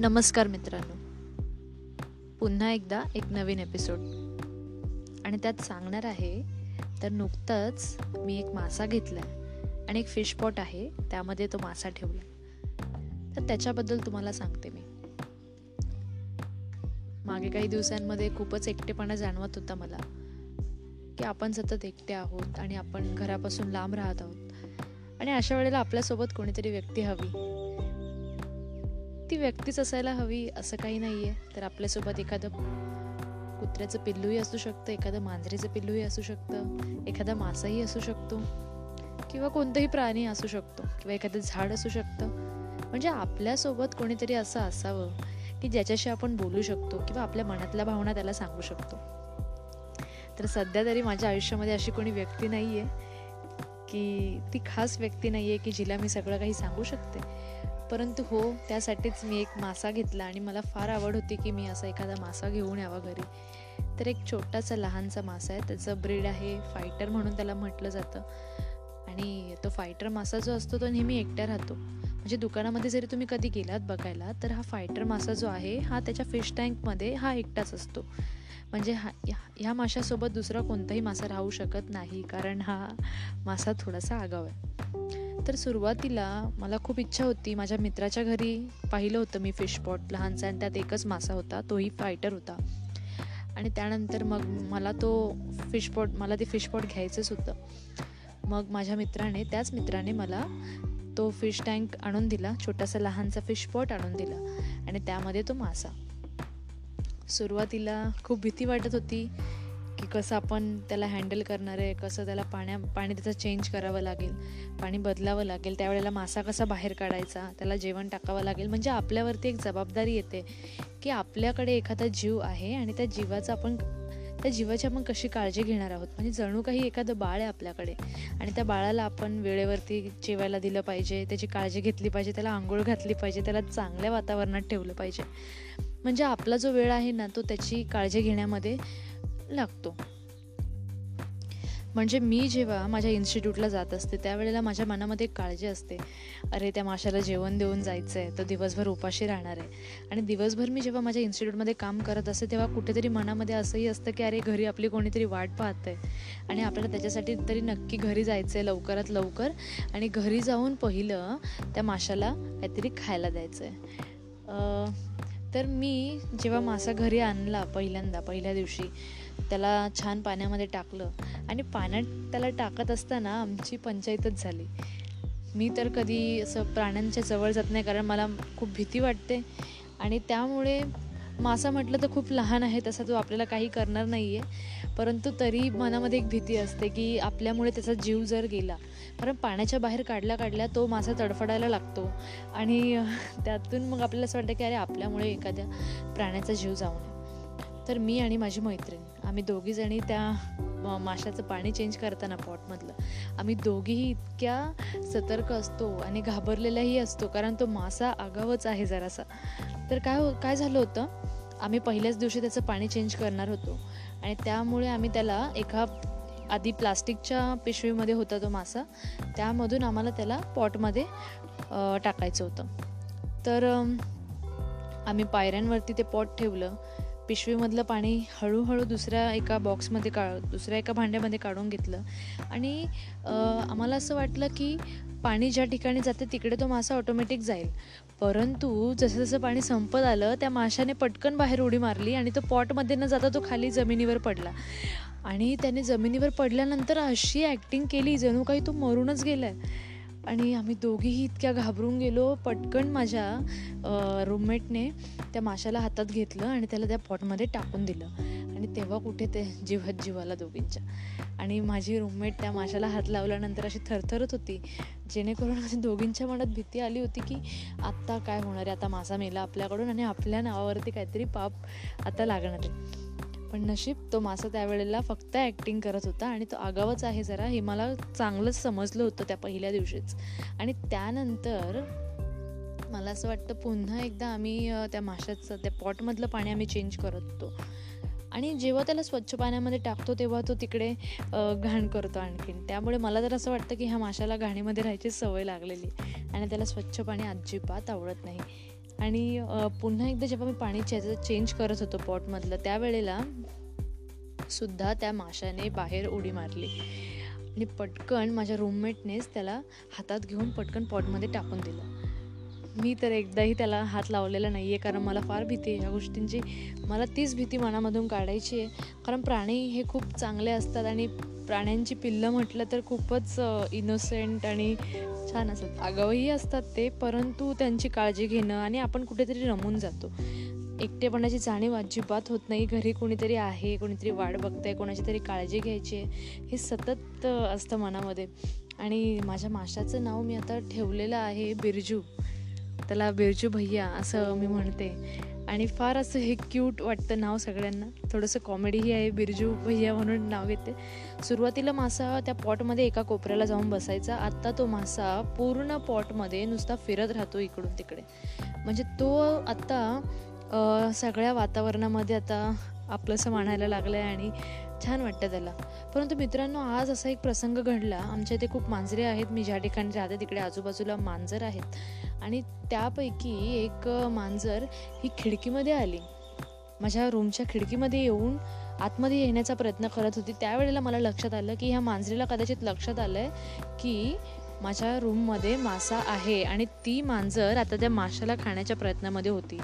नमस्कार मित्रांनो. पुन्हा एकदा एक नवीन एपिसोड आणि त्यात सांगणार आहे तर नुकतंच मी एक मासा घेतला आहे आणि एक फिश पॉट आहे त्यामध्ये तो मासा ठेवला. तर त्याच्याबद्दल तुम्हाला सांगते मी. मागे काही दिवसांमध्ये खूपच एकटेपणा जाणवत होता मला की आपण सतत एकटे आहोत आणि आपण घरापासून लांब राहत आहोत. आणि अशा वेळेला आपल्यासोबत कोणीतरी व्यक्ती हवी. ती व्यक्तीच असायला हवी असं काही नाही आहे तर आपल्यासोबत एखादं कुत्र्याचं पिल्लूही असू शकतं एखादं मांजरीचं पिल्लूही असू शकतं एखादा मासाही असू शकतो किंवा कोणतंही प्राणी असू शकतो किंवा एखादं झाड असू शकतं. म्हणजे आपल्यासोबत कोणीतरी असं असावं की ज्याच्याशी आपण बोलू शकतो किंवा आपल्या मनातल्या भावना त्याला सांगू शकतो. तर सध्या तरी माझ्या आयुष्यामध्ये अशी कोणी व्यक्ती नाही आहे की ती खास व्यक्ती नाही आहे की जिला मी सगळं काही सांगू शकते. परंतु हो त्यासाठीच मी एक मासा घेतला आणि मला फार आवड होती की मी असा एखादा मासा घेऊन यावा घरी. तर एक छोटासा लहानसा मासा आहे त्याचं ब्रीड आहे फायटर म्हणून त्याला म्हटलं जातं. आणि तो फायटर मासा जो असतो तो नेहमी एकट्या राहतो. म्हणजे दुकानामध्ये जरी तुम्ही कधी गेलात बघायला तर हा फायटर मासा जो आहे हा त्याच्या फिश टँकमध्ये हा एकटाच असतो. म्हणजे हा ह्या माशासोबत दुसरा कोणताही मासा राहू शकत नाही कारण हा मासा थोडासा आगाव आहे. तर सुरुवातीला मला खूप इच्छा होती. माझ्या मित्राच्या घरी पाहिलं होतं मी फिश पॉट लहानसा आणि त्यात एकच मासा होता. तोही फायटर होता. आणि त्यानंतर मग मला तो फिश पॉट मला ते फिश पॉट घ्यायचंच होतं. मग माझ्या मित्राने त्याच मित्राने मला तो फिश टँक आणून दिला. छोटासा लहानसा फिश पॉट आणून दिला. आणि त्यामध्ये तो मासा. सुरुवातीला खूप भीती वाटत होती. की कसं आपण त्याला हँडल करणार आहे कसं त्याला पाण्या पाणी त्याचं चेंज करावं लागेल पाणी बदलावं लागेल त्यावेळेला मासा कसा बाहेर काढायचा त्याला जेवण टाकावं लागेल म्हणजे आपल्यावरती एक जबाबदारी येते की आपल्याकडे एखादा जीव आहे आणि त्या जीवाचा आपण त्या जीवाची आपण कशी काळजी घेणार आहोत? म्हणजे जणू काही एखादं बाळ आहे आपल्याकडे आणि त्या बाळाला आपण वेळेवरती जेवायला दिलं पाहिजे त्याची काळजी घेतली पाहिजे त्याला आंघोळ घातली पाहिजे त्याला चांगल्या वातावरणात ठेवलं पाहिजे. म्हणजे आपला जो वेळ आहे ना तो त्याची काळजी घेण्यामध्ये लागतो. म्हणजे मी जेव्हा माझ्या इन्स्टिट्यूटला जात असते त्यावेळेला माझ्या मनामध्ये एक काळजी असते. अरे त्या माशाला जेवण देऊन जायचं आहे तर दिवसभर उपाशी राहणार आहे. आणि दिवसभर मी जेव्हा माझ्या इन्स्टिट्यूटमध्ये काम करत असते तेव्हा कुठेतरी मनामध्ये असंही असतं की अरे घरी आपली कोणीतरी वाट पाहत आहे आणि आपल्याला त्याच्यासाठी तरी नक्की घरी जायचं आहे लवकरात लवकर. आणि घरी जाऊन पहिलं त्या माशाला काहीतरी खायला द्यायचं आहे तर मी जेव्हा मासा घरी आणला पहिल्यांदा पहिल्या दिवशी त्याला छान पाण्यामध्ये टाकलं आणि पाण्यात त्याला टाकत असताना आमची पंचायतच झाली. मी तर कधी असं प्राण्यांच्या जवळ जात नाही कारण मला खूप भीती वाटते आणि त्यामुळे मासा म्हटलं तर खूप लहान आहे तसा तो आपल्याला काही करणार नाही आहे परंतु तरी मनामध्ये एक भीती असते की आपल्यामुळे त्याचा जीव जर गेला कारण पाण्याच्या बाहेर काढल्या काढल्या तो मासा तडफडायला लागतो आणि त्यातून मग आपल्याला असं वाटतं की अरे आपल्यामुळे एखाद्या प्राण्याचा जीव जाऊ नये. तर मी आणि माझी मैत्रीण आम्ही दोघीजणी त्या माशाचं पाणी चेंज करताना पॉटमधलं आम्ही दोघीही इतक्या सतर्क असतो आणि घाबरलेलाही असतो कारण तो मासा आगावच आहे जरासा. तर काय हो काय झालं होतं आम्ही पहिल्याच दिवशी त्याचं पाणी चेंज करणार होतो आणि त्यामुळे आम्ही त्याला एका आधी प्लास्टिकच्या पिशवीमध्ये होता तो मासा त्यामधून आम्हाला त्याला पॉटमध्ये टाकायचं होतं. तर आम्ही पायऱ्यांवरती ते पॉट ठेवलं. पिशवीमधलं पाणी हळूहळू दुसऱ्या एका बॉक्समध्ये का दुसऱ्या एका भांड्यामध्ये काढून घेतलं. आणि आम्हाला असं वाटलं की पाणी ज्या ठिकाणी जाते तिकडे तो मासा ऑटोमॅटिक जाईल. परंतु जसं जसं पाणी संपत आलं त्या माशाने पटकन बाहेर उडी मारली आणि तो पॉटमध्ये न जाता तो खाली जमिनीवर पडला. आणि त्याने जमिनीवर पडल्यानंतर अशी ॲक्टिंग केली जणू काही तो मरूनच गेला आहे आणि आम्ही दोघीही इतक्या घाबरून गेलो पटकन माझ्या रूममेटने त्या माशाला हातात घेतलं आणि त्याला त्या पॉटमध्ये टाकून दिलं. आणि तेव्हा कुठे ते जीवात जीवाला दोघींच्या. आणि माझी रूममेट त्या माशाला हात लावल्यानंतर अशी थरथरत होती जेणेकरून माझ्या दोघींच्या मनात भीती आली होती की आत्ता काय होणार आहे? आता मासा मेला आपल्याकडून आणि आपल्या नावावरती काहीतरी पाप आता लागणार आहे. पण नशीब तो मासा त्यावेळेला फक्त ॲक्टिंग करत होता आणि तो आगावच आहे जरा. हे मला चांगलंच समजलं होतं त्या पहिल्या दिवशीच. आणि त्यानंतर मला असं वाटतं पुन्हा एकदा आम्ही त्या माशाचं त्या पॉटमधलं पाणी आम्ही चेंज करत होतो. आणि जेव्हा त्याला स्वच्छ पाण्यामध्ये टाकतो तेव्हा तो तिकडे घाण करतो आणखीन. त्यामुळे मला तर असं वाटतं की ह्या माशाला घाणीमध्ये राहायची सवय लागलेली. आणि त्याला स्वच्छ पाणी अजिबात आवडत नाही. आणि पुन्हा एकदा जेव्हा मी पाणी चेंज करत होतो पॉटमधलं त्यावेळेला सुद्धा त्या माशाने बाहेर उडी मारली. आणि पटकन माझ्या रूममेटनेच त्याला हातात घेऊन पटकन पॉटमध्ये टाकून दिलं. मी तर एकदाही त्याला हात लावलेला नाही आहे कारण मला फार भीती आहे. ह्या गोष्टींची मला तीच भीती मनामधून काढायची आहे. कारण प्राणी हे खूप चांगले असतात आणि प्राण्यांची पिल्लं म्हटलं तर खूपच इनोसेंट आणि छान असतात. आगाऊही असतात ते परंतु त्यांची काळजी घेणं आणि आपण कुठेतरी रमून जातो. एकटेपणाची जाणीव अजिबात होत नाही. घरी कोणीतरी आहे कोणीतरी वाट बघतंय कोणाची तरी काळजी घ्यायची आहे हे सतत असतं मनामध्ये. आणि माझ्या माशाचं नाव मी आता ठेवलेलं आहे बिरजू. त्याला बिरजू भैया असं मी म्हणते. आणि फार असं हे क्यूट वाटतं नाव सगळ्यांना. थोडंसं कॉमेडीही आहे बिरजू भैया म्हणून नाव येते. सुरुवातीला मासा त्या पॉटमध्ये एका कोपऱ्याला जाऊन बसायचा. आत्ता तो मासा पूर्ण पॉटमध्ये नुसता फिरत राहतो इकडून तिकडे. म्हणजे तो आत्ता सगळ्या वातावरणामध्ये आता आपलंसं मानायला लागलं आहे आणि छान वाटतं त्याला. परंतु मित्रांनो आज असा एक प्रसंग घडला. आमच्या इथे खूप मांजरे आहेत. मी ज्या ठिकाणी राहते तिकडे आजूबाजूला मांजर आहेत. आणि त्यापैकी एक मांजर ही खिडकीमध्ये आली. माझ्या रूमच्या खिडकीमध्ये येऊन आतमध्ये येण्याचा प्रयत्न करत होती. त्यावेळेला मला लक्षात आलं की ह्या मांजरीला कदाचित लक्षात आलं आहे की माझ्या रूममध्ये मासा आहे. आणि ती मांजर आता त्या माशाला खाण्याच्या प्रयत्नामध्ये होती.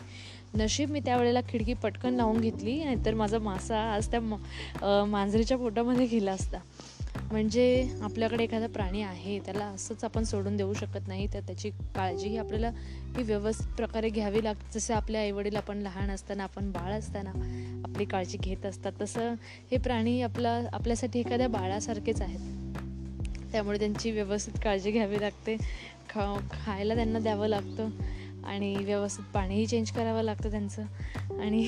नशीब मी त्यावेळेला खिडकी पटकन लावून घेतली नाहीतर माझा मासा आज त्या मांजरीच्या पोटामध्ये गेला असता. म्हणजे आपल्याकडे एखादा प्राणी आहे त्याला असंच आपण सोडून देऊ शकत नाही तर त्याची काळजी ही आपल्याला ही व्यवस्थित प्रकारे घ्यावी लागते जसे आपल्या आईवडील आपण लहान असताना आपण बाळ असताना आपली काळजी घेत असतात तसं हे प्राणी आपला आपल्यासाठी एखाद्या बाळासारखेच आहेत. त्यामुळे त्यांची व्यवस्थित काळजी घ्यावी लागते खा खायला त्यांना द्यावं लागतं. आणि व्यवस्थित पाणीही चेंज करावं लागतं त्यांचं. आणि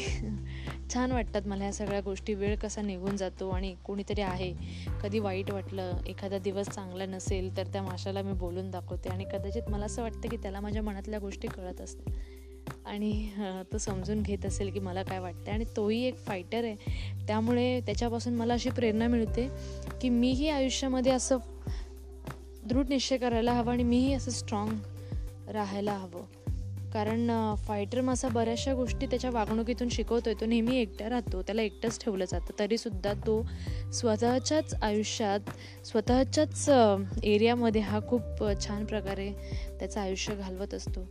छान वाटतात मला ह्या सगळ्या गोष्टी. वेळ कसा निघून जातो आणि कोणीतरी आहे. कधी वाईट वाटलं एखादा दिवस चांगला नसेल तर त्या माशाला मी बोलून दाखवते. आणि कदाचित मला असं वाटतं की त्याला माझ्या मनातल्या गोष्टी कळत असतात आणि तो समजून घेत असेल की मला काय वाटतं आणि तोही एक फायटर आहे. त्यामुळे त्याच्यापासून मला अशी प्रेरणा मिळते की मीही आयुष्यामध्ये असं दृढ निश्चय करायला हवं आणि मीही असं स्ट्रॉंग राहायला हवं. कारण फायटर मासा बऱ्याचशा गोष्टी त्याच्या वागणुकीतून शिकवतोय. तो नेहमी एकटा राहतो. त्याला एकटंच ठेवलं जातं. तरीसुद्धा तो स्वतःच्याच आयुष्यात स्वतःच्याच एरियामध्ये हा खूप छान प्रकारे त्याचं आयुष्य घालवत असतो.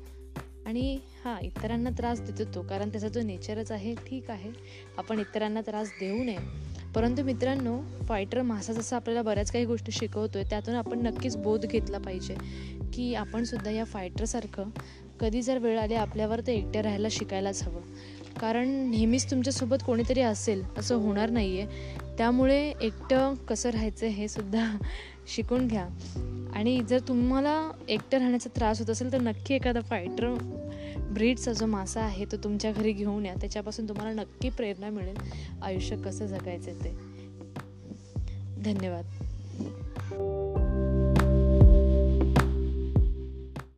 आणि हां इतरांना त्रास देतो तो. कारण त्याचा जो नेचरच आहे ठीक आहे. आपण इतरांना त्रास देऊ नये. परंतु मित्रांनो फायटर मासा जसा आपल्याला बऱ्याच काही गोष्टी शिकवतो आहे त्यातून आपण नक्कीच बोध घेतला पाहिजे की आपणसुद्धा या फायटरसारखं कधी जर वेळ आली आपल्यावर तर एकट्या राहायला शिकायलाच हवं. कारण नेहमीच तुमच्यासोबत कोणीतरी असेल असं होणार नाही आहे त्यामुळे एकटं कसं राहायचं हे सुद्धा शिकून घ्या. आणि जर तुम्हाला एकटं राहण्याचा त्रास होत असेल तर नक्की एखादा फायटर ब्रीडचा जो मासा आहे तो तुमच्या घरी घेऊन या. त्याच्यापासून तुम्हाला नक्की प्रेरणा मिळेल. आयुष्य कसं जगायचं ते. धन्यवाद.